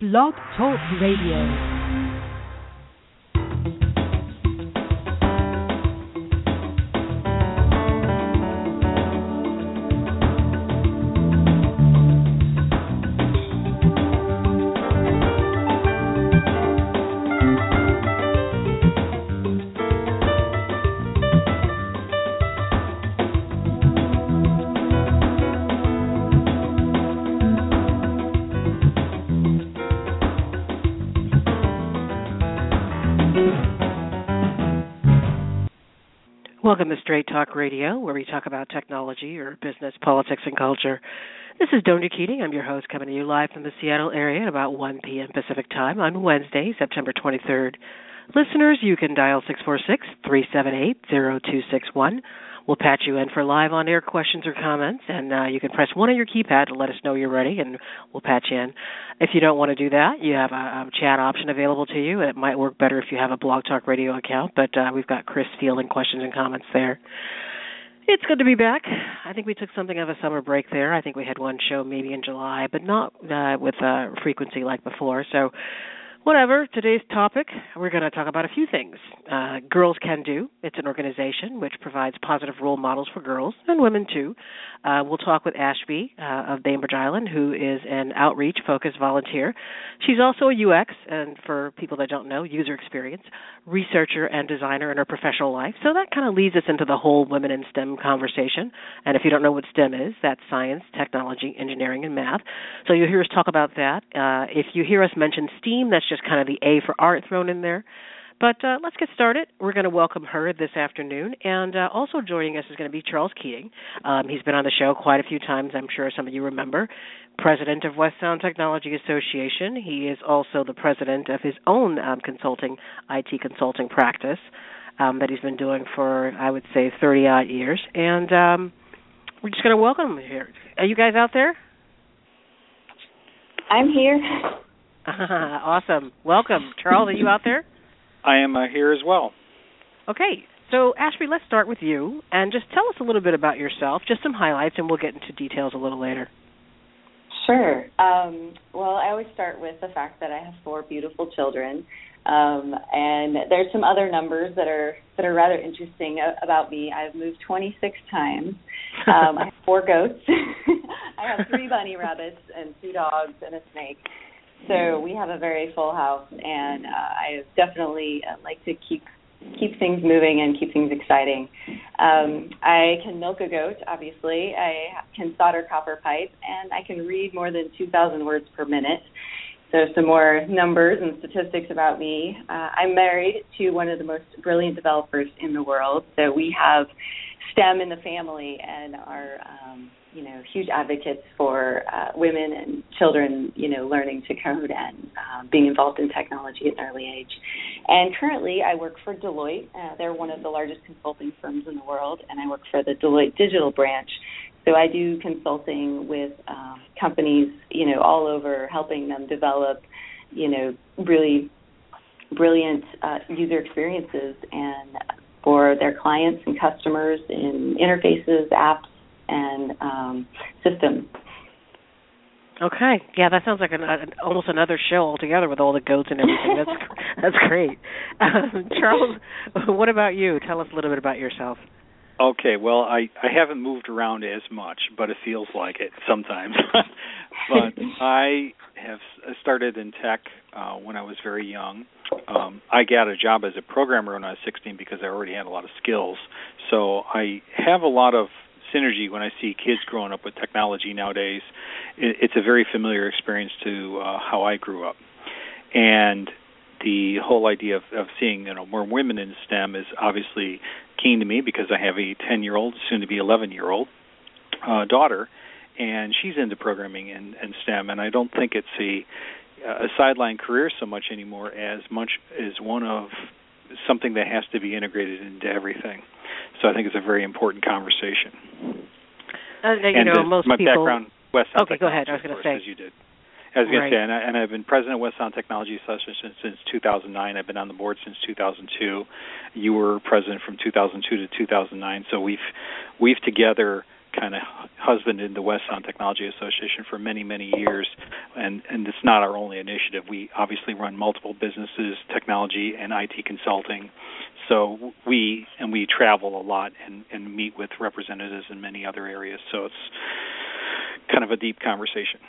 Blog Talk Radio. Welcome to Straight Talk Radio, where we talk about technology or business, politics, and culture. This is Donia Keating. I'm your host, coming to you live from the Seattle area at about 1 p.m. Pacific Time on Wednesday, September 23rd. Listeners, you can dial 646 378 0261 We'll patch you in for live on air questions or comments, and uh, you can press one on your keypad to let us know you're ready, and we'll patch you in. If you don't want to do that, you have a, a chat option available to you. It might work better if you have a Blog Talk Radio account, but uh, we've got Chris fielding questions and comments there. It's good to be back. I think we took something of a summer break there. I think we had one show maybe in July, but not uh, with uh, frequency like before. So Whatever, today's topic, we're going to talk about a few things. Uh, girls Can Do. It's an organization which provides positive role models for girls and women too. Uh, we'll talk with Ashby uh, of Bainbridge Island, who is an outreach focused volunteer. She's also a UX, and for people that don't know, user experience, researcher and designer in her professional life. So that kind of leads us into the whole women in STEM conversation. And if you don't know what STEM is, that's science, technology, engineering, and math. So you'll hear us talk about that. Uh, if you hear us mention STEAM, that's just kind of the A for art thrown in there. But uh, let's get started. We're going to welcome her this afternoon. And uh, also joining us is going to be Charles Keating. Um, he's been on the show quite a few times, I'm sure some of you remember. President of West Sound Technology Association. He is also the president of his own um, consulting, IT consulting practice um, that he's been doing for, I would say, 30 odd years. And um, we're just going to welcome him here. Are you guys out there? I'm here. awesome. Welcome. Charles, are you out there? I am uh, here as well. Okay. So, Ashby, let's start with you and just tell us a little bit about yourself, just some highlights, and we'll get into details a little later. Sure. Um, well, I always start with the fact that I have four beautiful children, um, and there's some other numbers that are that are rather interesting about me. I've moved 26 times. Um, I have four goats. I have three bunny rabbits and two dogs and a snake. So we have a very full house, and uh, I definitely uh, like to keep keep things moving and keep things exciting. Um, I can milk a goat, obviously. I can solder copper pipe, and I can read more than 2,000 words per minute. So some more numbers and statistics about me. Uh, I'm married to one of the most brilliant developers in the world. So we have STEM in the family, and are um, you know huge advocates for uh, women and children you know learning to code and uh, being involved in technology at an early age. And currently i work for deloitte. Uh, they're one of the largest consulting firms in the world and i work for the deloitte digital branch. So i do consulting with um, companies you know all over helping them develop you know really brilliant uh, user experiences and for their clients and customers in interfaces apps and um, systems. Okay, yeah, that sounds like an, an, almost another show altogether with all the goats and everything. That's that's great. Um, Charles, what about you? Tell us a little bit about yourself. Okay, well, I I haven't moved around as much, but it feels like it sometimes. but I have started in tech uh, when I was very young. Um, I got a job as a programmer when I was 16 because I already had a lot of skills. So I have a lot of synergy when I see kids growing up with technology nowadays. it's a very familiar experience to uh, how I grew up, and the whole idea of, of seeing you know more women in STEM is obviously keen to me because I have a 10 year old, soon to be 11 year old uh, daughter, and she's into programming and, and STEM, and I don't think it's a a sideline career so much anymore as much as one of something that has to be integrated into everything. So I think it's a very important conversation. Uh, you and know, most my people. background, West Sound okay, go ahead. I was going to say. As you did. I was going right. to say, and, I, and I've been president of West Sound Technology Association since 2009. I've been on the board since 2002. You were president from 2002 to 2009. So we've we've together kind of husbanded the West Sound Technology Association for many many years, and and it's not our only initiative. We obviously run multiple businesses, technology and IT consulting. So we and we travel a lot and and meet with representatives in many other areas. So it's kind of a deep conversation.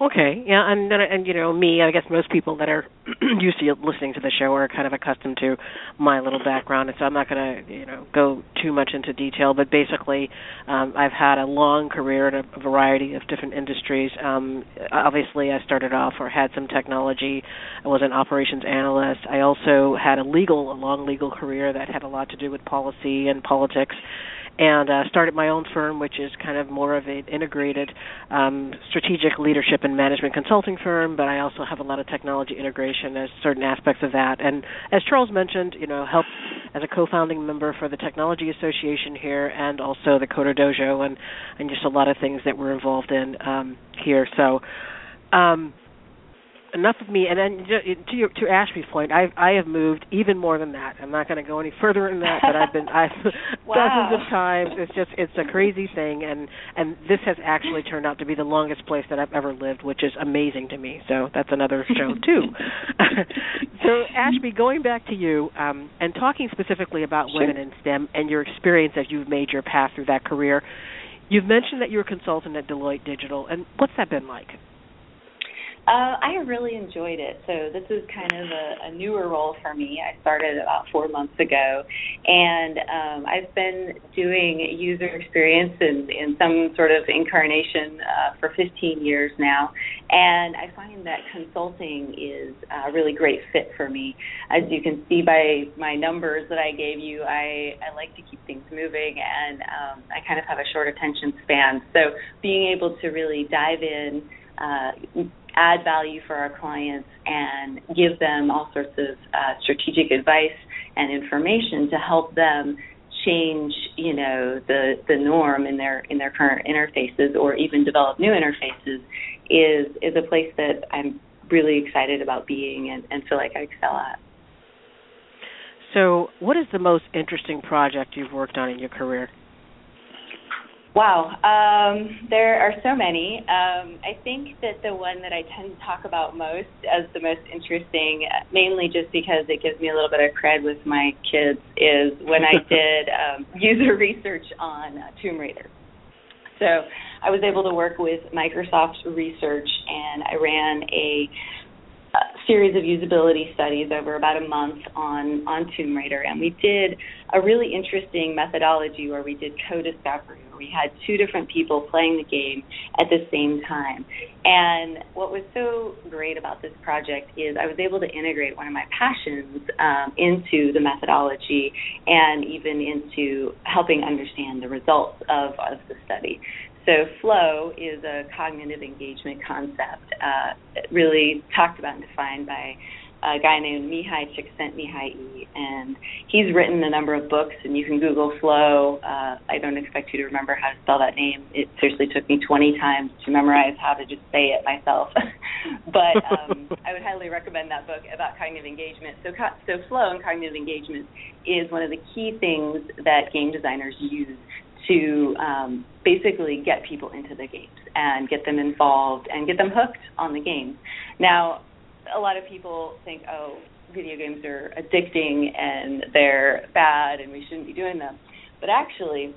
Okay, yeah, and then and you know me, I guess most people that are used to listening to the show are kind of accustomed to my little background, and so I'm not going to you know go too much into detail. But basically, um, I've had a long career in a variety of different industries. Um, obviously, I started off or had some technology. I was an operations analyst. I also had a legal, a long legal career that had a lot to do with policy and politics and uh, started my own firm, which is kind of more of an integrated um, strategic leadership and management consulting firm. But I also have a lot of technology integration as certain aspects of that. And as Charles mentioned, you know, help as a co-founding member for the Technology Association here, and also the Coder Dojo, and and just a lot of things that we're involved in um, here. So. Um, enough of me. And then to your, to Ashby's point, I I have moved even more than that. I'm not going to go any further than that. But I've been I've wow. dozens of times. It's just it's a crazy thing, and and this has actually turned out to be the longest place that I've ever lived, which is amazing to me. So that's another show too. so Ashby, going back to you um, and talking specifically about sure. women in STEM and your experience as you've made your path through that career. You've mentioned that you're a consultant at Deloitte Digital, and what's that been like? Uh, I really enjoyed it. So this is kind of a, a newer role for me. I started about four months ago, and um, I've been doing user experience in, in some sort of incarnation uh, for 15 years now. And I find that consulting is a really great fit for me. As you can see by my numbers that I gave you, I, I like to keep things moving, and um, I kind of have a short attention span. So being able to really dive in. Uh, add value for our clients and give them all sorts of uh, strategic advice and information to help them change you know the the norm in their in their current interfaces or even develop new interfaces is is a place that I'm really excited about being and, and feel like I excel at. So, what is the most interesting project you've worked on in your career? Wow, um, there are so many. Um, I think that the one that I tend to talk about most as the most interesting, mainly just because it gives me a little bit of cred with my kids, is when I did um, user research on uh, Tomb Raider. So I was able to work with Microsoft Research, and I ran a series of usability studies over about a month on on Tomb Raider, and we did a really interesting methodology where we did co-discovery, where we had two different people playing the game at the same time. And what was so great about this project is I was able to integrate one of my passions um, into the methodology and even into helping understand the results of, of the study. So flow is a cognitive engagement concept, uh, really talked about and defined by a guy named Mihaly Csikszentmihalyi, and he's written a number of books. And you can Google flow. Uh, I don't expect you to remember how to spell that name. It seriously took me 20 times to memorize how to just say it myself. but um, I would highly recommend that book about cognitive engagement. So, so flow and cognitive engagement is one of the key things that game designers use to um, basically get people into the games and get them involved and get them hooked on the games. Now, a lot of people think, oh, video games are addicting and they're bad and we shouldn't be doing them. But actually,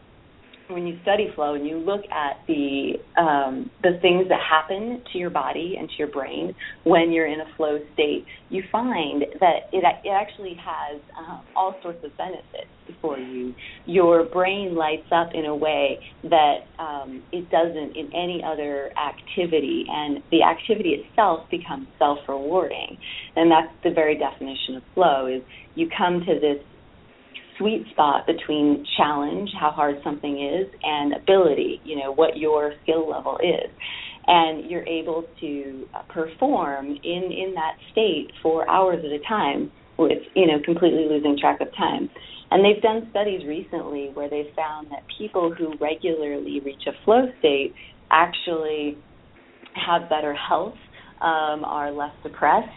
when you study flow and you look at the um, the things that happen to your body and to your brain when you're in a flow state, you find that it it actually has um, all sorts of benefits for you. Your brain lights up in a way that um, it doesn't in any other activity, and the activity itself becomes self rewarding. And that's the very definition of flow: is you come to this sweet spot between challenge, how hard something is, and ability, you know, what your skill level is. And you're able to uh, perform in, in that state for hours at a time with, you know, completely losing track of time. And they've done studies recently where they found that people who regularly reach a flow state actually have better health, um, are less depressed,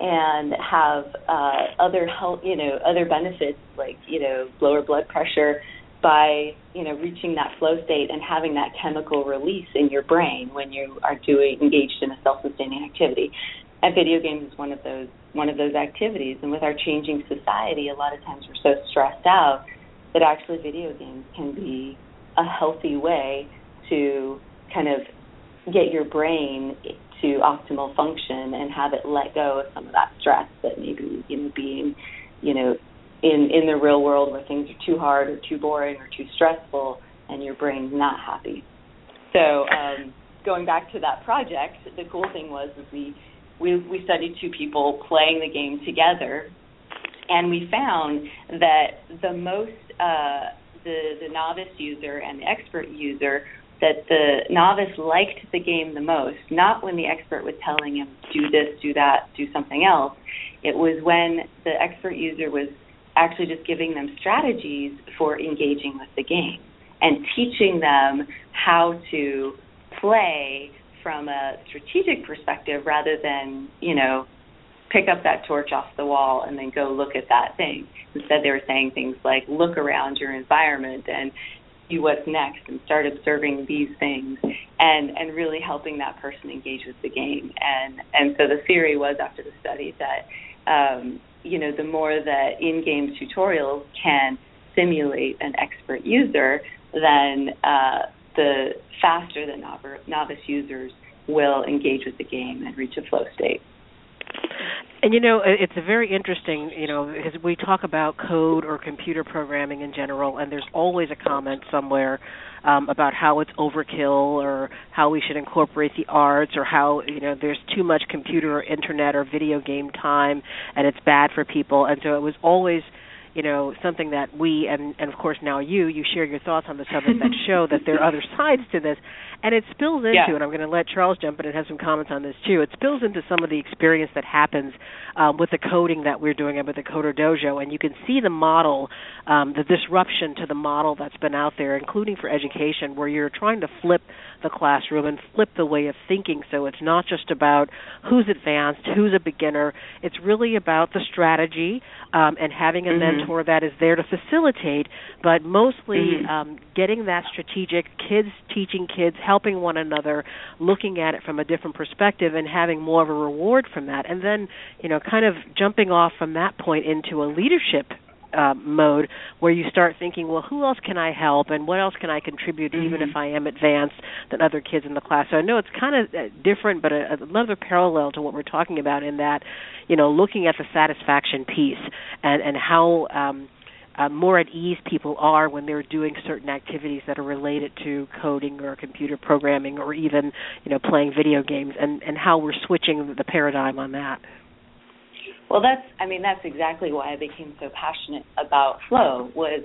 and have uh, other health, you know, other benefits like you know lower blood pressure, by you know reaching that flow state and having that chemical release in your brain when you are doing engaged in a self-sustaining activity. And video games is one of those one of those activities. And with our changing society, a lot of times we're so stressed out that actually video games can be a healthy way to kind of get your brain to optimal function and have it let go of some of that stress that maybe you know being you know in in the real world where things are too hard or too boring or too stressful and your brain's not happy. So um, going back to that project, the cool thing was is we we we studied two people playing the game together, and we found that the most uh, the the novice user and the expert user that the novice liked the game the most, not when the expert was telling him do this, do that, do something else. It was when the expert user was actually just giving them strategies for engaging with the game and teaching them how to play from a strategic perspective rather than, you know, pick up that torch off the wall and then go look at that thing. Instead, they were saying things like, look around your environment and see what's next and start observing these things and and really helping that person engage with the game and and so the theory was after the study that um, you know, the more that in-game tutorials can simulate an expert user, then uh, the faster the novice users will engage with the game and reach a flow state. And you know, it's a very interesting, you know, because we talk about code or computer programming in general, and there's always a comment somewhere um, about how it's overkill or how we should incorporate the arts or how you know there's too much computer or internet or video game time and it's bad for people. And so it was always you know something that we and and of course now you you share your thoughts on the subject that show that there are other sides to this. And it spills into yeah. and i'm going to let charles jump in and have some comments on this too. It spills into some of the experience that happens um, with the coding that we're doing and with the coder dojo. And you can see the model um, the disruption to the model that's been out there including for education where you're trying to flip the classroom and flip the way of thinking so it's not just about who's advanced who's a beginner it's really about the strategy um, and having a mm-hmm. mentor that is there to facilitate, but mostly mm-hmm. um, getting that strategic, kids teaching kids, helping one another, looking at it from a different perspective, and having more of a reward from that. And then, you know, kind of jumping off from that point into a leadership uh, mode where you start thinking, well, who else can I help, and what else can I contribute, mm-hmm. even if I am advanced than other kids in the class. So I know it's kind of uh, different, but a, another parallel to what we're talking about in that, you know, looking at the satisfaction piece and and how. Um, uh, more at ease people are when they're doing certain activities that are related to coding or computer programming or even you know playing video games and and how we're switching the paradigm on that well, that's I mean that's exactly why I became so passionate about flow was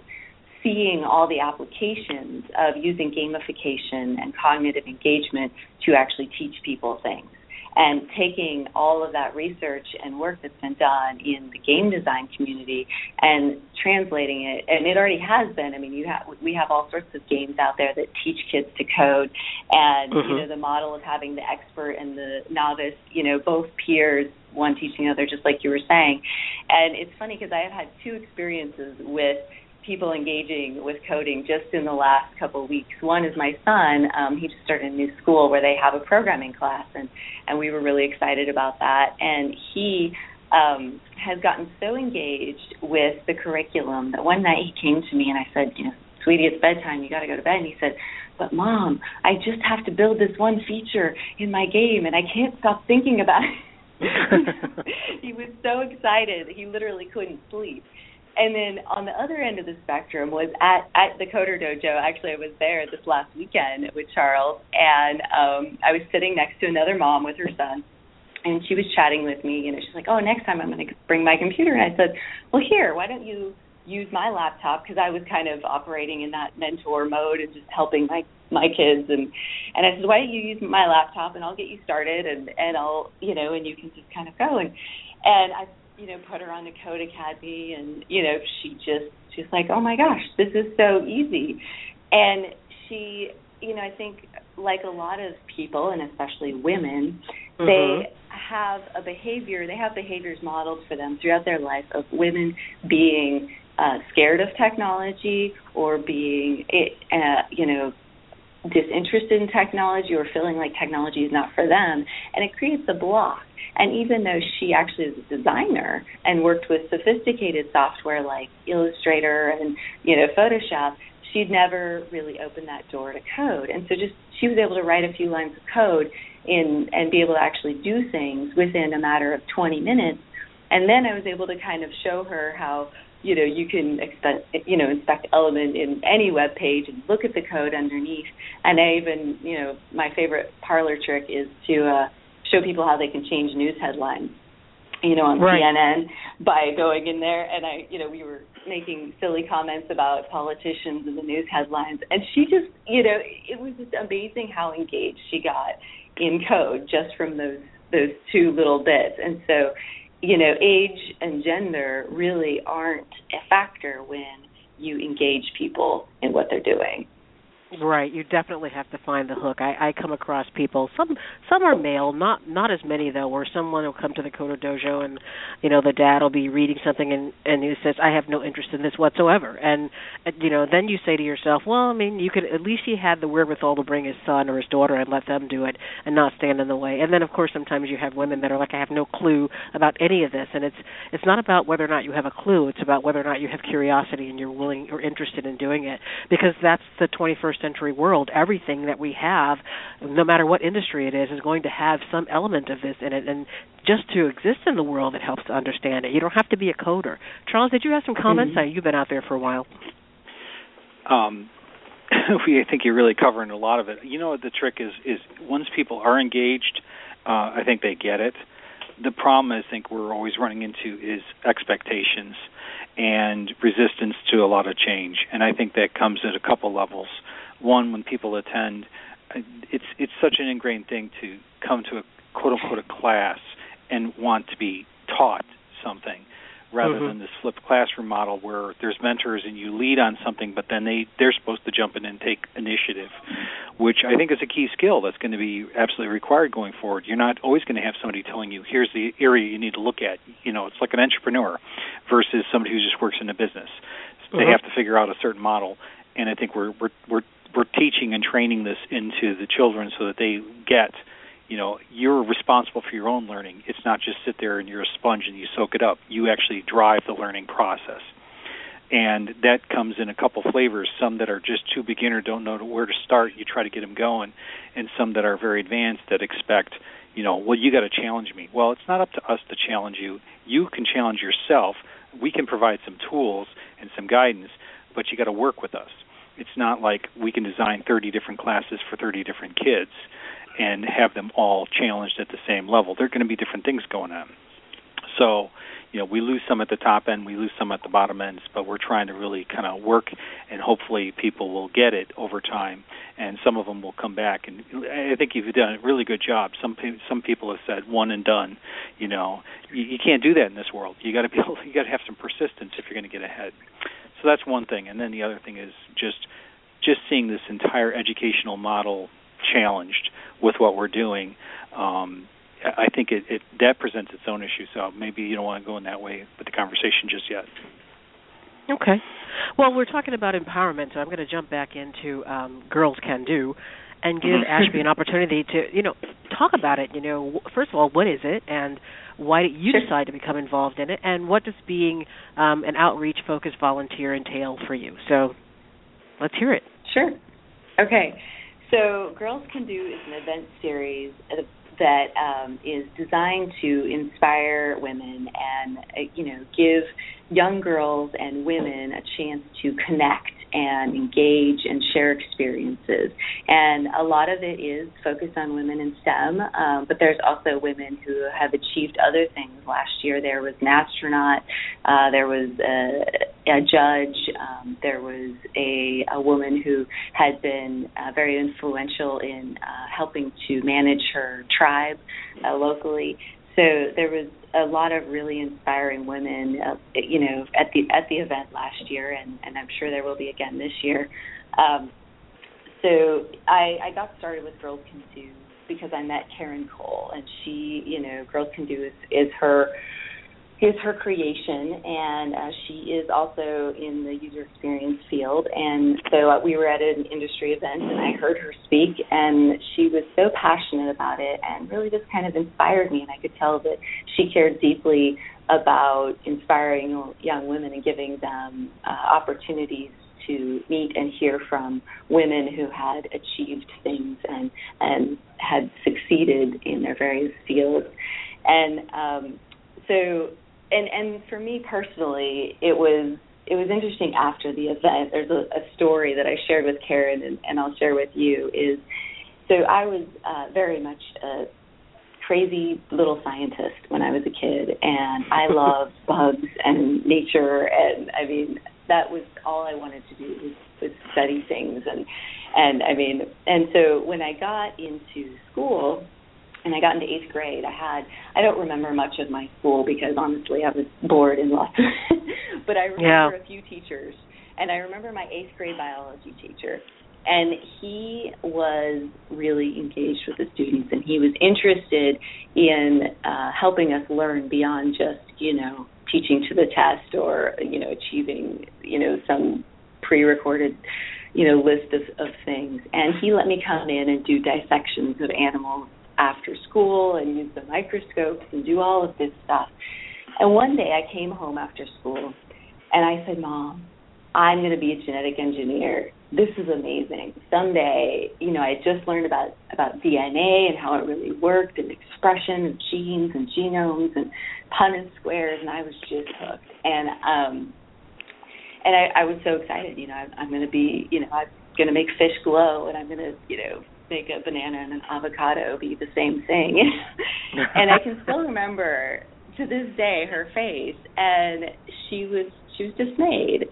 seeing all the applications of using gamification and cognitive engagement to actually teach people things and taking all of that research and work that's been done in the game design community and translating it. And it already has been. I mean you have we have all sorts of games out there that teach kids to code. And mm-hmm. you know the model of having the expert and the novice you know both peers one teaching the other just like you were saying. And it's funny because i have had two experiences with people engaging with coding just in the last couple of weeks. One is my son. Um, he just started a new school where they have a programming class, and and we were really excited about that. And he um, has gotten so engaged with the curriculum that one night he came to me and I said, you know, sweetie, it's bedtime. You got to go to bed. And he said, but mom, I just have to build this one feature in my game, and I can't stop thinking about it. he was so excited he literally couldn't sleep and then on the other end of the spectrum was at at the Coder Dojo. Actually, I was there this last weekend with Charles, and um, I was sitting next to another mom with her son, and she was chatting with me. You know, she's like, "Oh, next time I'm going to bring my computer." And I said, "Well, here, why don't you use my laptop?" Because I was kind of operating in that mentor mode and just helping my my kids and and I said, "Why don't you use my laptop and I'll get you started and and I'll you know and you can just kind of go and." And I you know, put her on the Codecademy, and, you know, she just she's like, Oh my gosh, this is so easy and she you know, I think like a lot of people and especially women, mm-hmm. they have a behavior they have behaviors modeled for them throughout their life of women being uh, scared of technology or being, uh, you know, disinterested in technology or feeling like technology is not for them, and it creates a block. And even though she actually is a designer and worked with sophisticated software like Illustrator and you know Photoshop, she'd never really opened that door to code. And so just she was able to write a few lines of code in and be able to actually do things within a matter of 20 minutes. And then I was able to kind of show her how you know you can expect you know inspect element in any web page and look at the code underneath. And i even you know my favorite parlor trick is to uh show people how they can change news headlines you know on right. cnn by going in there. And i you know we were making silly comments about politicians and the news headlines. And she just you know it was just amazing how engaged she got in code just from those those two little bits. And so you know, age and gender really aren't a factor when you engage people in what they're doing. Right, you definitely have to find the hook. I, I come across people. Some some are male, not not as many though. Where someone will come to the Coder Dojo and you know the dad will be reading something and and he says, "I have no interest in this whatsoever." And you know then you say to yourself, "Well, I mean, you could at least he had the wherewithal to bring his son or his daughter and let them do it and not stand in the way." And then of course sometimes you have women that are like, "I have no clue about any of this," and it's it's not about whether or not you have a clue. It's about whether or not you have curiosity and you're willing or interested in doing it because that's the 21st century world, everything that we have, no matter what industry it is, is going to have some element of this in it. And just to exist in the world, it helps to understand it. You don't have to be a coder. Charles, did you have some comments? Mm-hmm. You've been out there for a while. Um, we, I think you're really covering a lot of it. You know, the trick is is once people are engaged, uh, I think they get it. The problem I think we're always running into is expectations and resistance to a lot of change, and I think that comes at a couple levels one when people attend it's it's such an ingrained thing to come to a quote unquote a class and want to be taught something rather mm-hmm. than this flipped classroom model where there's mentors and you lead on something but then they they're supposed to jump in and take initiative which I think is a key skill that's going to be absolutely required going forward you're not always going to have somebody telling you here's the area you need to look at you know it's like an entrepreneur versus somebody who just works in a business they mm-hmm. have to figure out a certain model and I think we're we're we're we're teaching and training this into the children so that they get you know you're responsible for your own learning. It's not just sit there and you're a sponge and you soak it up. You actually drive the learning process. And that comes in a couple flavors some that are just too beginner don't know where to start. You try to get them going. And some that are very advanced that expect you know well you got to challenge me. Well it's not up to us to challenge you. You can challenge yourself. We can provide some tools and some guidance but you got to work with us it's not like we can design 30 different classes for 30 different kids and have them all challenged at the same level. There are going to be different things going on. So, you know, we lose some at the top end, we lose some at the bottom ends, but we're trying to really kind of work, and hopefully people will get it over time, and some of them will come back. And I think you've done a really good job. Some some people have said one and done. You know, you, you can't do that in this world. You got to be able, you got to have some persistence if you're going to get ahead. So that's one thing, and then the other thing is just just seeing this entire educational model challenged with what we're doing. Um, I think it, it that presents its own issue. So maybe you don't want to go in that way with the conversation just yet. Okay. Well, we're talking about empowerment, so I'm going to jump back into um, Girls Can Do and give Ashby an opportunity to, you know, talk about it. You know, first of all, what is it, and why did you decide to become involved in it, and what does being um, an outreach-focused volunteer entail for you? So, let's hear it. Sure. Okay. So, Girls Can Do is an event series that um, is designed to inspire women and, uh, you know, give young girls and women a chance to connect and engage and share experiences. And a lot of it is focused on women in STEM, um, but there's also women who have achieved other things. Last year there was an astronaut, uh, there was a, a judge, um, there was a, a woman who had been uh, very influential in uh, helping to manage her tribe uh, locally. So there was a lot of really inspiring women, uh, you know, at the at the event last year, and, and I'm sure there will be again this year. Um, so I, I got started with Girls Can Do because I met Karen Cole, and she, you know, Girls Can Do is, is her is her creation, and uh, she is also in the user experience field. And so uh, we were at an industry event, and I heard her speak, and she was so passionate about it, and really just kind of inspired me. And I could tell that she cared deeply about inspiring young women and giving them uh, opportunities to meet and hear from women who had achieved things and and had succeeded in their various fields. And um, so and and for me personally, it was it was interesting after the event. There's a, a story that I shared with Karen, and, and I'll share with you. Is so I was uh, very much a crazy little scientist when I was a kid, and I loved bugs and nature, and I mean that was all I wanted to do was, was study things, and and I mean, and so when I got into school and I got into eighth grade, I had I don't remember much of my school because honestly I was bored and lost. but I remember yeah. a few teachers, and I remember my eighth grade biology teacher, and he was really engaged with the students, and he was interested in uh, helping us learn beyond just you know teaching to the test or you know achieving you know some pre-recorded you know list of, of things and he let me come in and do dissections of animals after school and use the microscopes and do all of this stuff. And one day I came home after school and I said, Mom, I'm going to be a genetic engineer. This is amazing. Someday, you know, I just learned about about DNA and how it really worked and expression of genes and genomes and Punnett squares, and I was just hooked. And um, and I, I was so excited. You know, I, I'm going to be, you know, I'm going to make fish glow, and I'm going to, you know, make a banana and an avocado be the same thing. and I can still remember to this day her face and she was she was dismayed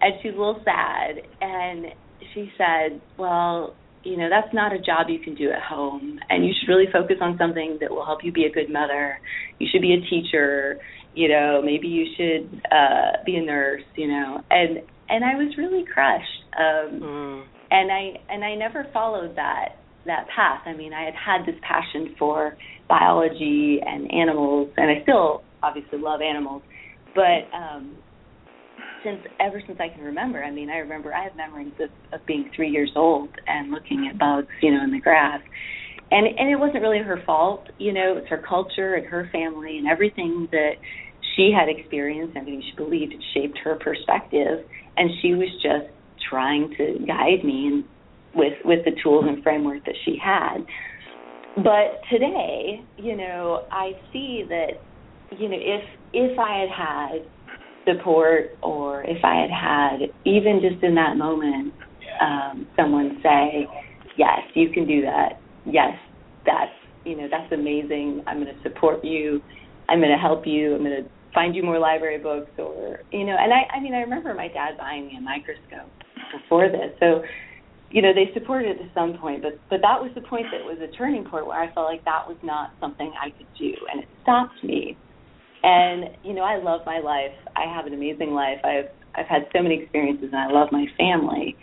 and she was a little sad and she said, Well, you know, that's not a job you can do at home and you should really focus on something that will help you be a good mother. You should be a teacher, you know, maybe you should uh be a nurse, you know. And and I was really crushed. Um mm. and I and I never followed that that path. I mean, I had had this passion for biology and animals, and I still obviously love animals. But um, since ever since I can remember, I mean, I remember I have memories of, of being three years old and looking at bugs, you know, in the grass. And and it wasn't really her fault, you know, it's her culture and her family and everything that she had experienced. I mean, she believed it shaped her perspective, and she was just trying to guide me and with with the tools and framework that she had. But today, you know, I see that you know if if I had had support or if I had had even just in that moment um, someone say, "Yes, you can do that. Yes, that's you know that's amazing. I'm going to support you. I'm going to help you. I'm going to find you more library books or you know." And I I mean I remember my dad buying me a microscope before this, so you know they supported it to some point but but that was the point that was a turning point where i felt like that was not something i could do and it stopped me. And you know i love my life. I have an amazing life. I've i've had so many experiences and i love my family.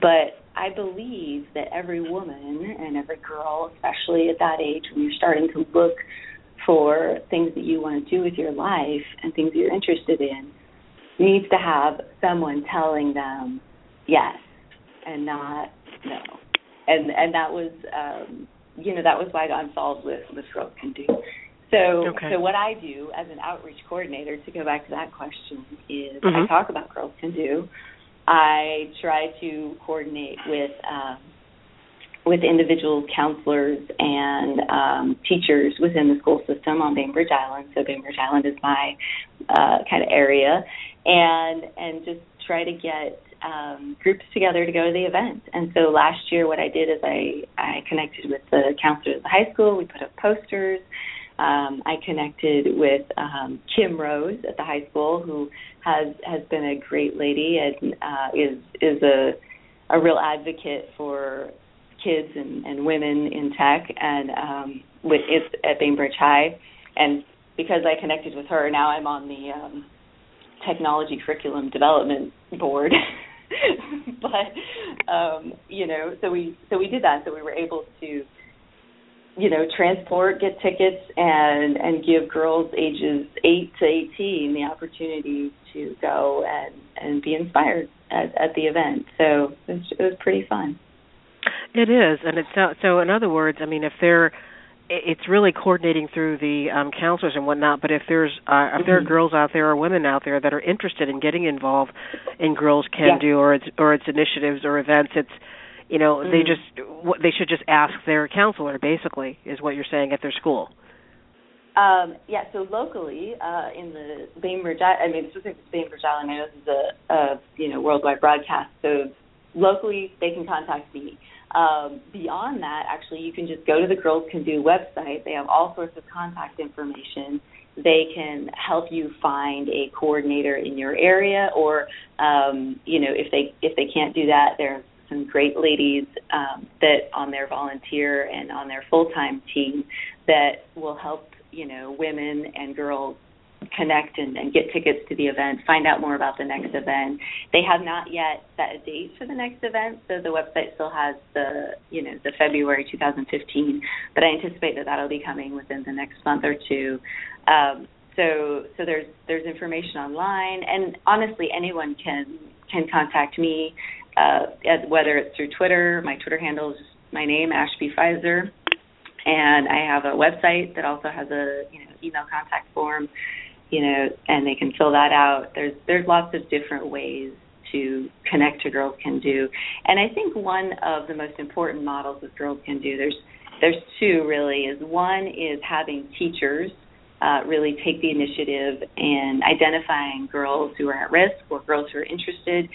But i believe that every woman and every girl especially at that age when you're starting to look for things that you want to do with your life and things you're interested in needs to have someone telling them yes and not no. And and that was um you know, that was why I got involved with with Girls Can Do. So okay. so what I do as an outreach coordinator to go back to that question is mm-hmm. I talk about Girls Can Do. I try to coordinate with um with individual counselors and um, teachers within the school system on Bainbridge Island. So Bainbridge Island is my uh, kind of area, and and just try to get um, groups together to go to the event. And so last year, what I did is I I connected with the counselors at the high school. We put up posters. Um, I connected with um, Kim Rose at the high school, who has has been a great lady and uh, is is a a real advocate for kids and, and women in tech and um, with at Bainbridge High. And because I connected with her, now I'm on the um, technology curriculum development board but um, you know, so we so we did that. So we were able to you know, transport, get tickets, and and give girls ages eight to eighteen the opportunity to go and and be inspired at, at the event. So it was, it was pretty fun. It is, and it's so, so. In other words, I mean, if they're it's really coordinating through the um counselors and whatnot but if there's uh, if there are mm-hmm. girls out there or women out there that are interested in getting involved in girls can yeah. do or its or its initiatives or events it's you know mm-hmm. they just they should just ask their counselor basically is what you're saying at their school um, yeah, so locally uh, in the Bainbridge, I mean, specifically Bainbridge Island, I know this is a, a you know worldwide broadcast. So locally, they can contact me. Um, beyond that, actually, you can just go to the Girls Can Do website. They have all sorts of contact information. They can help you find a coordinator in your area, or um, you know, if they if they can't do that, there are some great ladies um, that on their volunteer and on their full time team that will help you know women and girls connect and, and get tickets to the event, find out more about the next event. They have not yet set a date for the next event, so the website still has the you know the February 2015, but I anticipate that that'll be coming within the next month or two. Um, so so there's there's information online, and honestly, anyone can can contact me uh, whether it's through Twitter. My Twitter handle is my name, Ashby Fiser, and I have a website that also has a you know email contact form, you know, and they can fill that out. There's there's lots of different ways to connect to Girls Can Do, and I think one of the most important models of Girls Can Do there's there's two really is one is having teachers uh, really take the initiative in identifying girls who are at risk or girls who are interested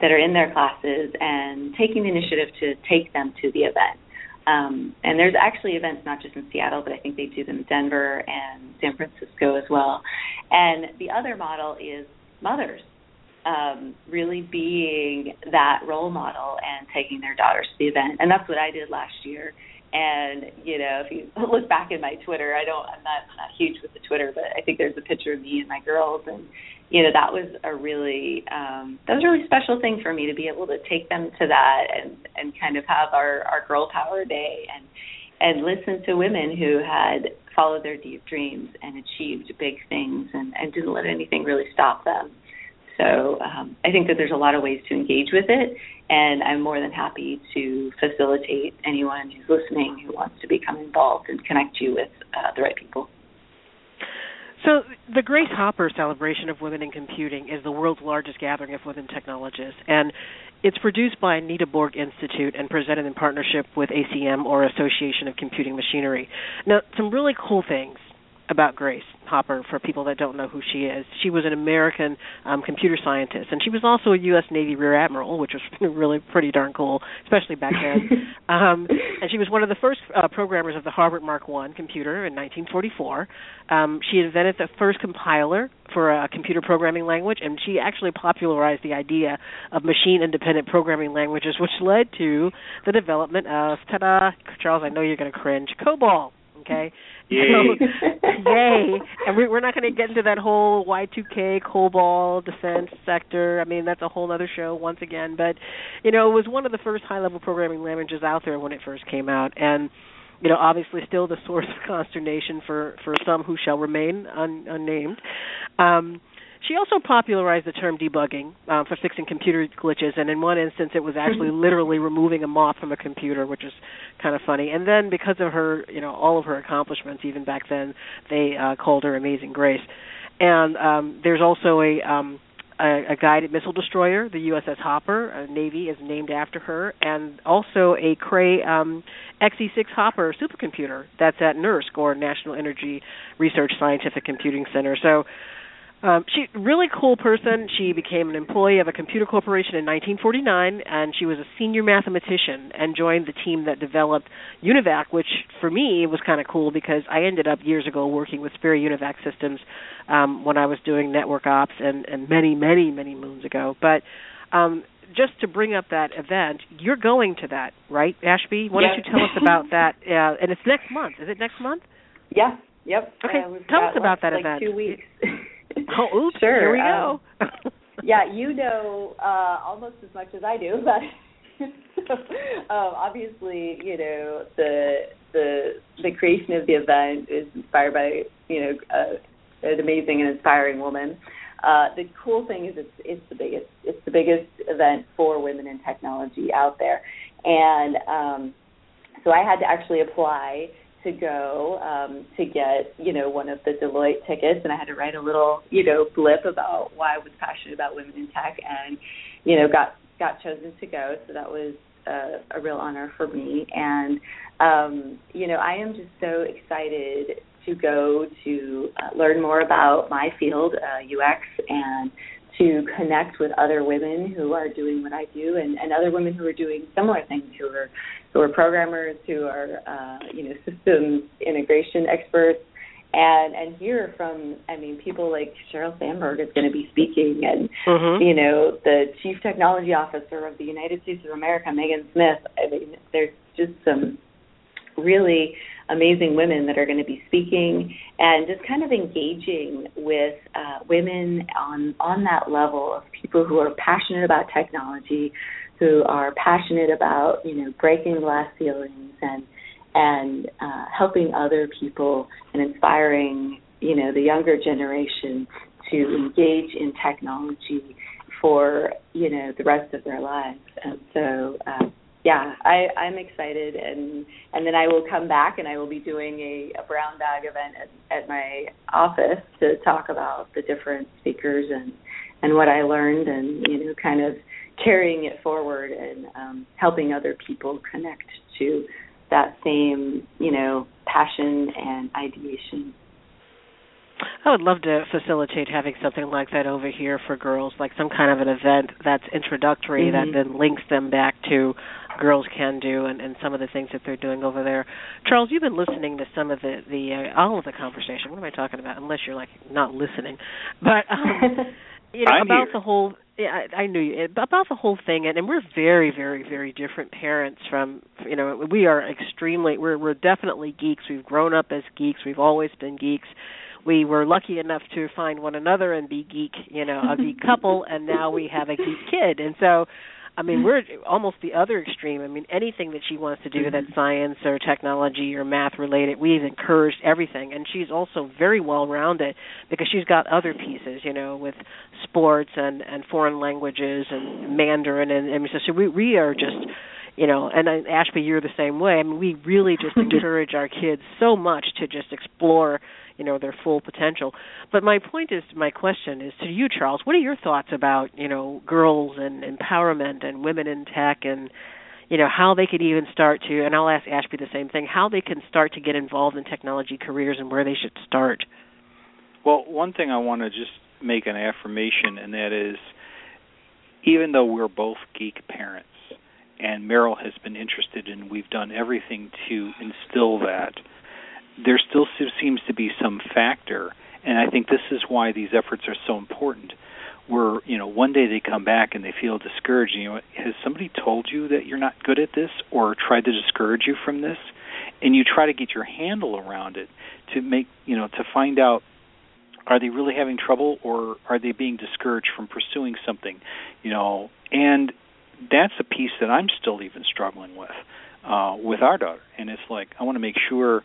that are in their classes and taking the initiative to take them to the event. Um, and there's actually events not just in Seattle, but I think they do them in Denver and San Francisco as well. And the other model is mothers um, really being that role model and taking their daughters to the event. And that's what I did last year. And you know, if you look back at my Twitter, I don't, I'm not, I'm not huge with the Twitter, but I think there's a picture of me and my girls, and you know, that was a really, um, that was a really special thing for me to be able to take them to that and and kind of have our our girl power day and and listen to women who had followed their deep dreams and achieved big things and and didn't let anything really stop them. So um, I think that there's a lot of ways to engage with it, and I'm more than happy to facilitate anyone who's listening who wants to become involved and connect you with uh, the right people. So, the Grace Hopper Celebration of Women in Computing is the world's largest gathering of women technologists, and it's produced by Anita Borg Institute and presented in partnership with ACM or Association of Computing Machinery. Now, some really cool things about Grace Hopper for people that don't know who she is. She was an American um, computer scientist, and she was also a U.S. Navy Rear Admiral, which was really pretty darn cool, especially back then. um, and she was one of the first uh, programmers of the Harvard Mark I computer in 1944. Um, she invented the first compiler for a computer programming language, and she actually popularized the idea of machine-independent programming languages, which led to the development of, ta-da, Charles, I know you're going to cringe, COBOL okay? Yay! So, yay! And we, we're not going to get into that whole Y2K COBOL defense sector. I mean, that's a whole other show once again. But you know, it was one of the first high-level programming languages out there when it first came out, and you know, obviously still the source of consternation for for some who shall remain un, unnamed. Um, she also popularized the term debugging um, for fixing computer glitches, and in one instance, it was actually literally removing a moth from a computer, which is kind of funny. And then, because of her, you know, all of her accomplishments, even back then, they uh, called her Amazing Grace. And um, there's also a um, a, a guided missile destroyer, the USS Hopper, a Navy is named after her, and also a Cray um, XE6 Hopper supercomputer that's at NERSC or National Energy Research Scientific Computing Center. So um, she really cool person. She became an employee of a computer corporation in 1949, and she was a senior mathematician and joined the team that developed UNIVAC, which for me was kind of cool because I ended up years ago working with Sperry UNIVAC systems um, when I was doing network ops and, and many, many, many moons ago. But um, just to bring up that event, you're going to that, right, Ashby? Why don't you tell us about that? Uh, and it's next month. Is it next month? Yeah. Yep. Okay. Tell us about that like event. Two weeks. Oh, oops. Sure. Here we go. Um, yeah, you know uh, almost as much as I do it. so, um, obviously, you know the the the creation of the event is inspired by you know uh, an amazing and inspiring woman. Uh, the cool thing is it's it's the biggest it's the biggest event for women in technology out there, and um, so I had to actually apply to go um, to get you know one of the Deloitte tickets, and I had to write a little you know blip about why I was passionate about women in tech, and you know got got chosen to go. So that was a, a real honor for me, and um, you know I am just so excited to go to uh, learn more about my field, uh, UX, and to connect with other women who are doing what I do and, and other women who are doing similar things who are who are programmers, who are uh, you know systems integration experts, and and hear from I mean people like Sheryl Sandberg is going to be speaking, and mm-hmm. you know the Chief Technology Officer of the United States of America, Megan Smith. I mean, there's just some really amazing women that are going to be speaking and just kind of engaging with uh, women on on that level of people who are passionate about technology, who are passionate about you know breaking glass ceilings and and uh, helping other people and inspiring you know the younger generation to engage in technology for you know the rest of their lives. And so uh, yeah, I, I'm excited, and and then I will come back and I will be doing a, a brown bag event at, at my office to talk about the different speakers and and what I learned, and you know, kind of carrying it forward and um, helping other people connect to that same you know passion and ideation. I would love to facilitate having something like that over here for girls, like some kind of an event that's introductory mm-hmm. that then links them back to girls can do and, and some of the things that they're doing over there. Charles, you've been listening to some of the the uh, all of the conversation. What am I talking about? Unless you're like not listening, but um, you know I'm about here. the whole. Yeah, I, I knew you about the whole thing, and, and we're very, very, very different parents. From you know, we are extremely. We're we're definitely geeks. We've grown up as geeks. We've always been geeks we were lucky enough to find one another and be geek, you know, a geek couple, and now we have a geek kid. And so I mean, we're almost the other extreme. I mean, anything that she wants to do that's science or technology or math related, we've encouraged everything. And she's also very well rounded because she's got other pieces, you know, with sports and and foreign languages and Mandarin and, and so we we are just you know, and uh, Ashby, you're the same way. I mean, we really just encourage our kids so much to just explore you know their full potential. But my point is, my question is to you, Charles. What are your thoughts about you know girls and empowerment and women in tech and you know how they could even start to? And I'll ask Ashby the same thing: how they can start to get involved in technology careers and where they should start. Well, one thing I want to just make an affirmation, and that is, even though we're both geek parents, and Meryl has been interested, and we've done everything to instill that there still seems to be some factor, and I think this is why these efforts are so important. Where you know one day they come back and they feel discouraged. You know, has somebody told you that you're not good at this, or tried to discourage you from this? And you try to get your handle around it to make you know to find out are they really having trouble or are they being discouraged from pursuing something you know and that's a piece that i'm still even struggling with uh with our daughter and it's like i want to make sure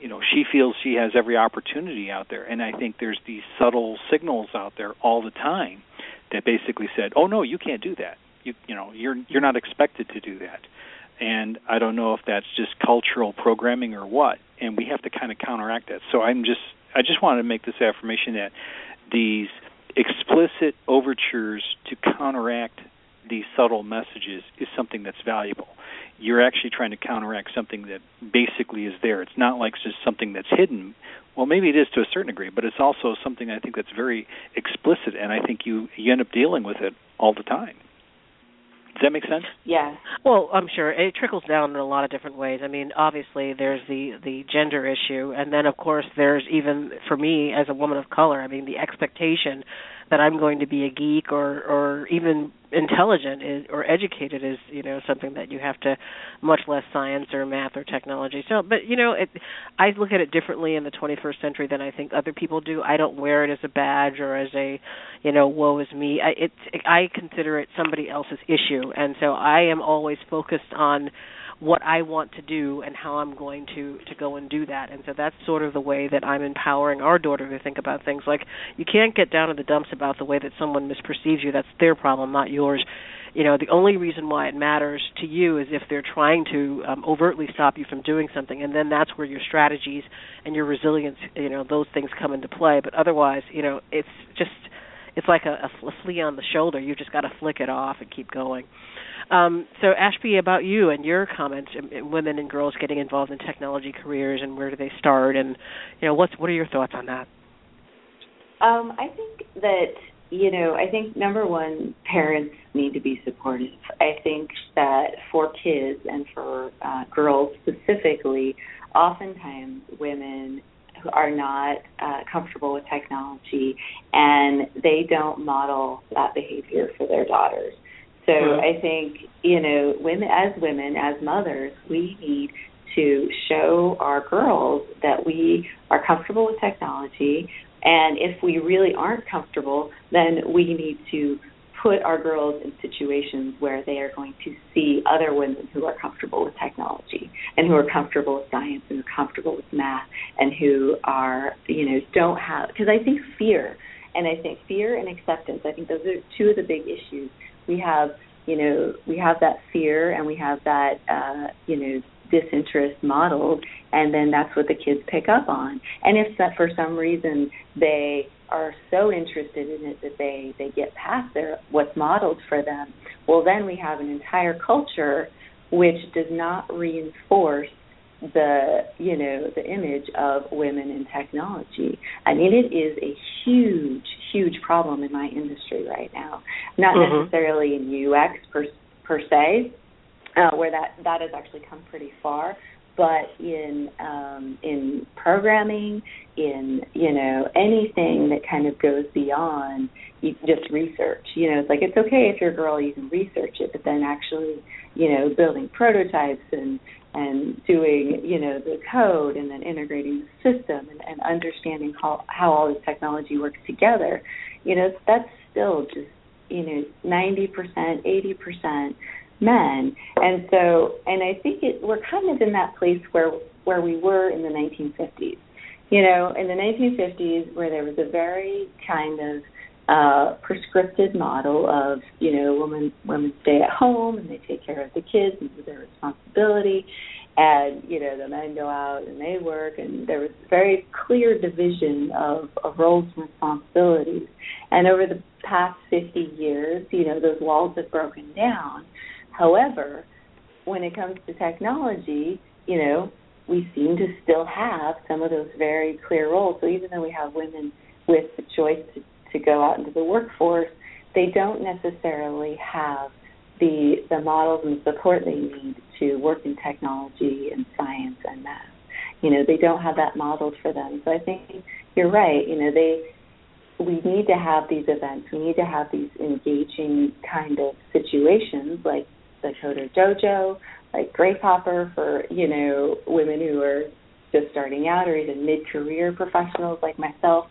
you know she feels she has every opportunity out there. And i think there's these subtle signals out there all the time that basically said oh no you can't do that. You you know you're you're not expected to do that. And i don't know if that's just cultural programming or what. And we have to kind of counteract that. So i'm just i just wanted to make this affirmation that these explicit overtures to counteract these subtle messages is something that's valuable you're actually trying to counteract something that basically is there. It's not like it's just something that's hidden. Well, maybe it is to a certain degree, but it's also something I think that's very explicit, and I think you you end up dealing with it all the time. Does that make sense? Yeah. Well, I'm sure it trickles down in a lot of different ways. I mean, obviously there's the the gender issue, and then of course there's even for me as a woman of color. I mean, the expectation that I'm going to be a geek or or even intelligent is, or educated is you know something that you have to much less science or math or technology. So but you know it i look at it differently in the 21st century than i think other people do. I don't wear it as a badge or as a you know woe is me. I it i consider it somebody else's issue. And so i am always focused on what I want to do and how I'm going to to go and do that. And so that's sort of the way that I'm empowering our daughter to think about things. Like you can't get down in the dumps about the way that someone misperceives you. That's their problem, not yours. You know, the only reason why it matters to you is if they're trying to um, overtly stop you from doing something, and then that's where your strategies and your resilience, you know, those things come into play. But otherwise, you know, it's just it's like a, a flea on the shoulder. You just got to flick it off and keep going. Um, so, Ashby, about you and your comments, women and girls getting involved in technology careers, and where do they start, and you know, what's what are your thoughts on that? Um, I think that you know, I think number one, parents need to be supportive. I think that for kids and for uh, girls specifically, oftentimes women who are not uh, comfortable with technology and they don't model that behavior for their daughters. So mm-hmm. I think, you know, women as women, as mothers, we need to show our girls that we are comfortable with technology. And if we really aren't comfortable, then we need to put our girls in situations where they are going to see other women who are comfortable with technology and who are comfortable with science and who are comfortable with math and who are, you know, don't have because I think fear and I think fear and acceptance, I think those are two of the big issues. We have you know we have that fear and we have that uh, you know disinterest modeled and then that's what the kids pick up on and if that for some reason they are so interested in it that they they get past their what's modeled for them well then we have an entire culture which does not reinforce the you know the image of women in technology. I mean, it is a huge, huge problem in my industry right now. Not mm-hmm. necessarily in UX per per se, uh, where that that has actually come pretty far, but in um, in programming, in you know anything that kind of goes beyond just research. You know, it's like it's okay if you're a girl, you can research it, but then actually, you know, building prototypes and and doing you know the code and then integrating the system and, and understanding how how all this technology works together you know that's still just you know ninety percent eighty percent men and so and i think it we're kind of in that place where where we were in the nineteen fifties you know in the nineteen fifties where there was a very kind of uh, prescriptive model of you know women women stay at home and they take care of the kids and do their responsibility, and you know the men go out and they work and there was very clear division of, of roles and responsibilities. And over the past 50 years, you know those walls have broken down. However, when it comes to technology, you know we seem to still have some of those very clear roles. So even though we have women with the choice to to go out into the workforce, they don't necessarily have the the models and support they need to work in technology and science and math. You know, they don't have that modeled for them. So I think you're right. You know, they we need to have these events. We need to have these engaging kind of situations like the Coder Dojo, like Grace Hopper for, you know, women who are just starting out or even mid career professionals like myself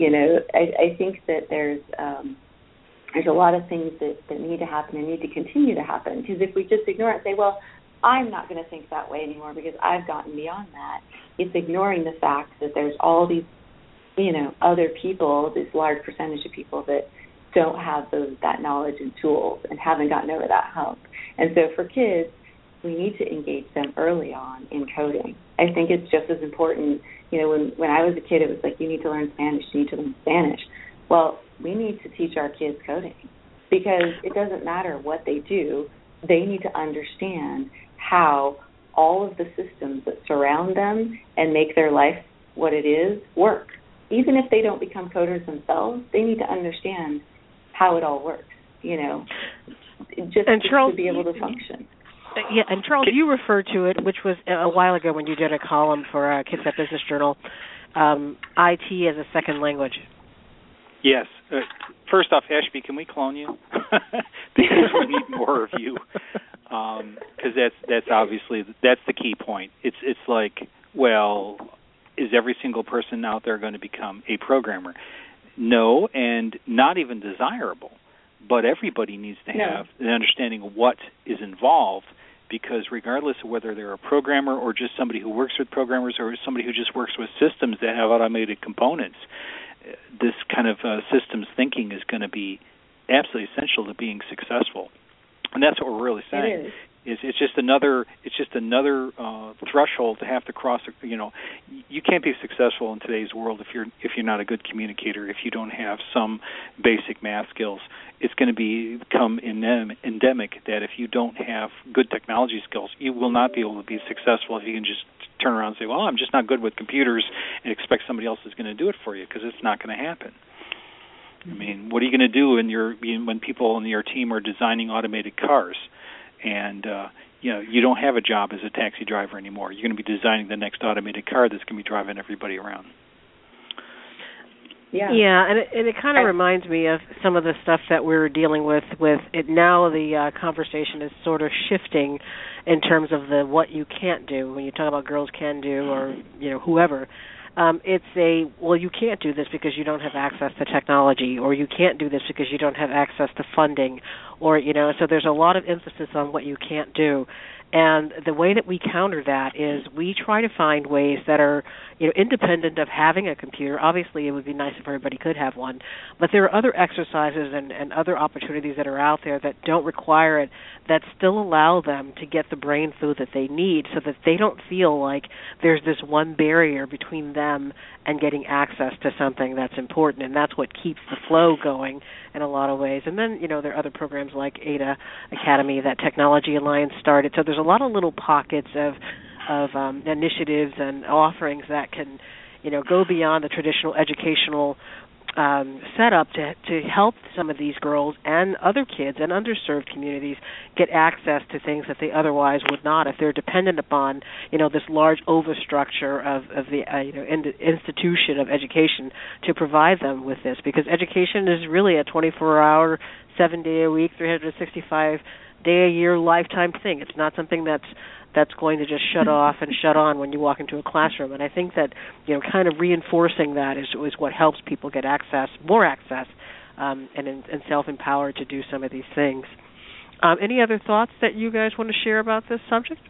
you know, I, I think that there's um, there's a lot of things that, that need to happen and need to continue to happen. Because if we just ignore it and say, well, I'm not going to think that way anymore because I've gotten beyond that, it's ignoring the fact that there's all these, you know, other people, this large percentage of people that don't have those that knowledge and tools and haven't gotten over that hump. And so for kids, we need to engage them early on in coding. I think it's just as important you know, when when I was a kid, it was like you need to learn Spanish, you need to learn Spanish. Well, we need to teach our kids coding because it doesn't matter what they do; they need to understand how all of the systems that surround them and make their life what it is work. Even if they don't become coders themselves, they need to understand how it all works. You know, just, and Charles, to be able to function. Uh, yeah, and Charles, you referred to it, which was a while ago when you did a column for uh, Kitsap Business Journal, um, IT as a second language. Yes. Uh, first off, Ashby, can we clone you? because we need more of you. Because um, that's that's obviously that's the key point. It's it's like, well, is every single person out there going to become a programmer? No, and not even desirable but everybody needs to have an understanding of what is involved because regardless of whether they're a programmer or just somebody who works with programmers or somebody who just works with systems that have automated components, this kind of uh, systems thinking is going to be absolutely essential to being successful. And that's what we're really saying is it's just another it's just another uh, threshold to have to cross. You know, you can't be successful in today's world if you're if you're not a good communicator. If you don't have some basic math skills, it's going to be become endemic that if you don't have good technology skills, you will not be able to be successful if you can just turn around and say, "Well, I'm just not good with computers," and expect somebody else is going to do it for you because it's not going to happen. I mean, what are you going to do when you're when people in your team are designing automated cars? And uh, you know you don't have a job as a taxi driver anymore. You're going to be designing the next automated car that's going to be driving everybody around. Yeah, yeah, and it, and it kind of reminds me of some of the stuff that we're dealing with. With it now, the uh, conversation is sort of shifting in terms of the what you can't do when you talk about girls can do or you know whoever um, it's a well you can't do this because you don't have access to technology or you can't do this because you don't have access to funding or you know so there's a lot of emphasis on what you can't do and the way that we counter that is we try to find ways that are, you know, independent of having a computer. Obviously, it would be nice if everybody could have one, but there are other exercises and, and other opportunities that are out there that don't require it that still allow them to get the brain food that they need so that they don't feel like there's this one barrier between them and getting access to something that's important and that's what keeps the flow going in a lot of ways. And then, you know, there are other programs like Ada Academy that Technology Alliance started. So there's a lot of little pockets of of um, initiatives and offerings that can, you know, go beyond the traditional educational um, set up to to help some of these girls and other kids and underserved communities get access to things that they otherwise would not if they're dependent upon you know this large overstructure of of the uh, you know in, institution of education to provide them with this. Because education is really a 24 hour 7 day a week 365 day a year lifetime thing it's not something that's that's going to just shut off and shut on when you walk into a classroom. And I think that you know, kind of reinforcing that is is what helps people get access, more access, um, and and self empowered to do some of these things. Um, any other thoughts that you guys want to share about this subject?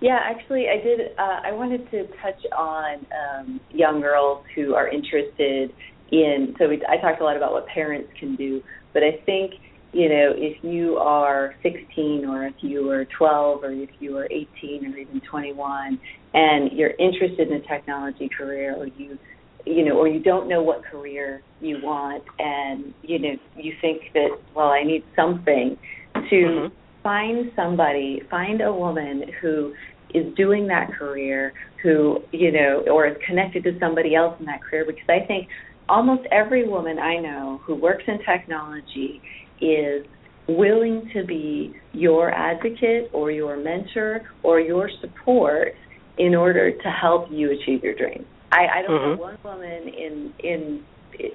Yeah, actually, I did. Uh, I wanted to touch on um, young girls who are interested in. So we, I talked a lot about what parents can do, but I think you know, if you are 16 or if you are 12 or if you are 18 or even 21 and you're interested in a technology career or you you know or you don't know what career you want and you know you think that well I need something to mm-hmm. find somebody find a woman who is doing that career who you know or is connected to somebody else in that career because I think almost every woman I know who works in technology is willing to be your advocate or your mentor or your support in order to help you achieve your dreams. I, I don't mm-hmm. know one woman in in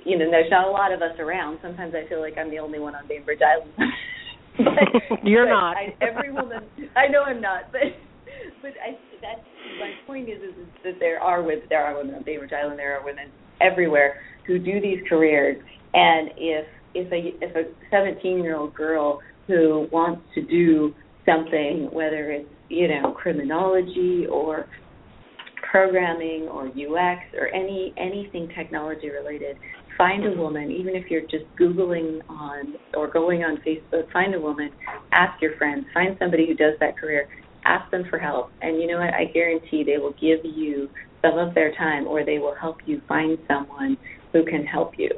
you know there's not a lot of us around. Sometimes I feel like I'm the only one on Bainbridge Island. but, You're but not. I, every woman. I know I'm not, but but I that's my point is, is, is that there are women there are women on Bainbridge Island. There are women everywhere who do these careers, and if if a if a 17 year old girl who wants to do something, whether it's you know criminology or programming or UX or any anything technology related, find a woman, even if you're just Googling on or going on Facebook, find a woman, ask your friends, find somebody who does that career, ask them for help. And you know what? I guarantee they will give you some of their time or they will help you find someone who can help you.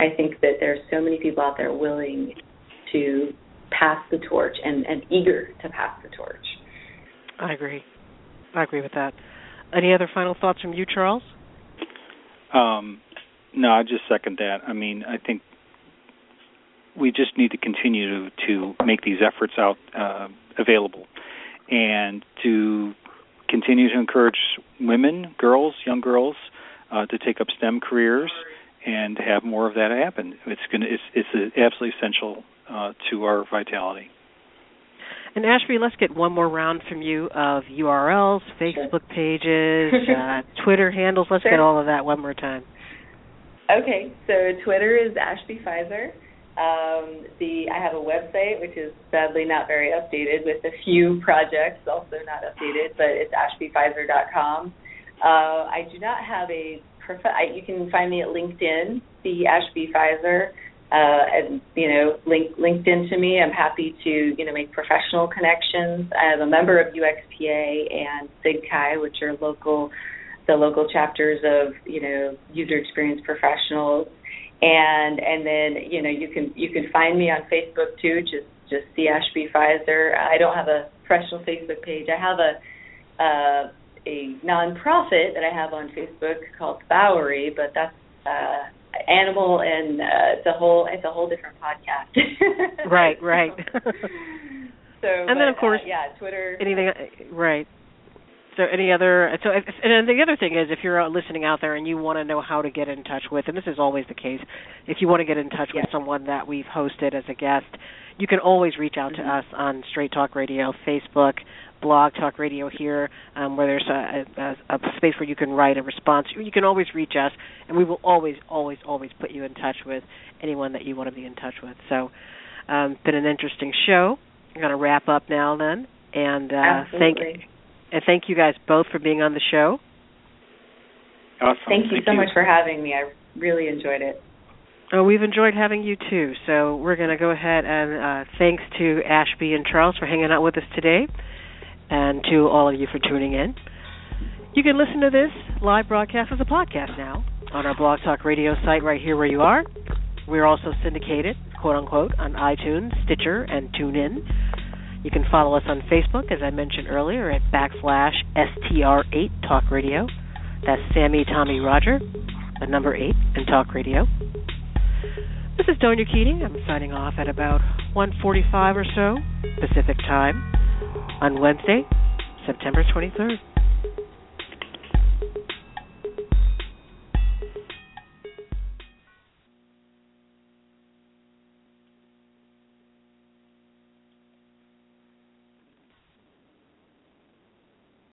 I think that there are so many people out there willing to pass the torch and, and eager to pass the torch. I agree. I agree with that. Any other final thoughts from you, Charles? Um, no, I just second that. I mean, I think we just need to continue to, to make these efforts out uh, available and to continue to encourage women, girls, young girls, uh, to take up STEM careers and have more of that happen. It's going to it's it's absolutely essential uh, to our vitality. And Ashby, let's get one more round from you of URLs, Facebook pages, uh, Twitter handles. Let's sure. get all of that one more time. Okay, so Twitter is Ashby Fiser, Um, the I have a website which is sadly not very updated with a few projects also not updated, but it's ashbyfiser.com. Uh, I do not have a I, you can find me at LinkedIn, the Ashby Fiser uh, and you know link LinkedIn to me. I'm happy to you know make professional connections. I'm a member of UXPA and SIGCHI, which are local the local chapters of you know user experience professionals. And and then you know you can you can find me on Facebook too. Just just the Ashby Fiser. I don't have a professional Facebook page. I have a uh, a nonprofit that I have on Facebook called Bowery, but that's uh, animal and uh, it's a whole it's a whole different podcast. right, right. so and but, then of course, uh, yeah, Twitter. Anything, uh, right? So any other? So if, and the other thing is, if you're listening out there and you want to know how to get in touch with, and this is always the case, if you want to get in touch yeah. with someone that we've hosted as a guest, you can always reach out mm-hmm. to us on Straight Talk Radio, Facebook, Blog Talk Radio here, um, where there's a, a, a, space where you can write a response. You can always reach us, and we will always, always, always put you in touch with anyone that you want to be in touch with. So, um, been an interesting show. I'm going to wrap up now, then, and uh, thank and thank you guys both for being on the show. Awesome. Thank you thank so you. much for having me. I really enjoyed it. Oh, we've enjoyed having you too. So we're going to go ahead and uh, thanks to Ashby and Charles for hanging out with us today and to all of you for tuning in. You can listen to this live broadcast as a podcast now on our Blog Talk Radio site right here where you are. We're also syndicated, quote unquote, on iTunes, Stitcher, and TuneIn. You can follow us on Facebook, as I mentioned earlier, at backslash STR8 Talk Radio. That's Sammy, Tommy, Roger, the number 8, and Talk Radio. This is Donia Keating. I'm signing off at about 1.45 or so Pacific Time on Wednesday, September 23rd.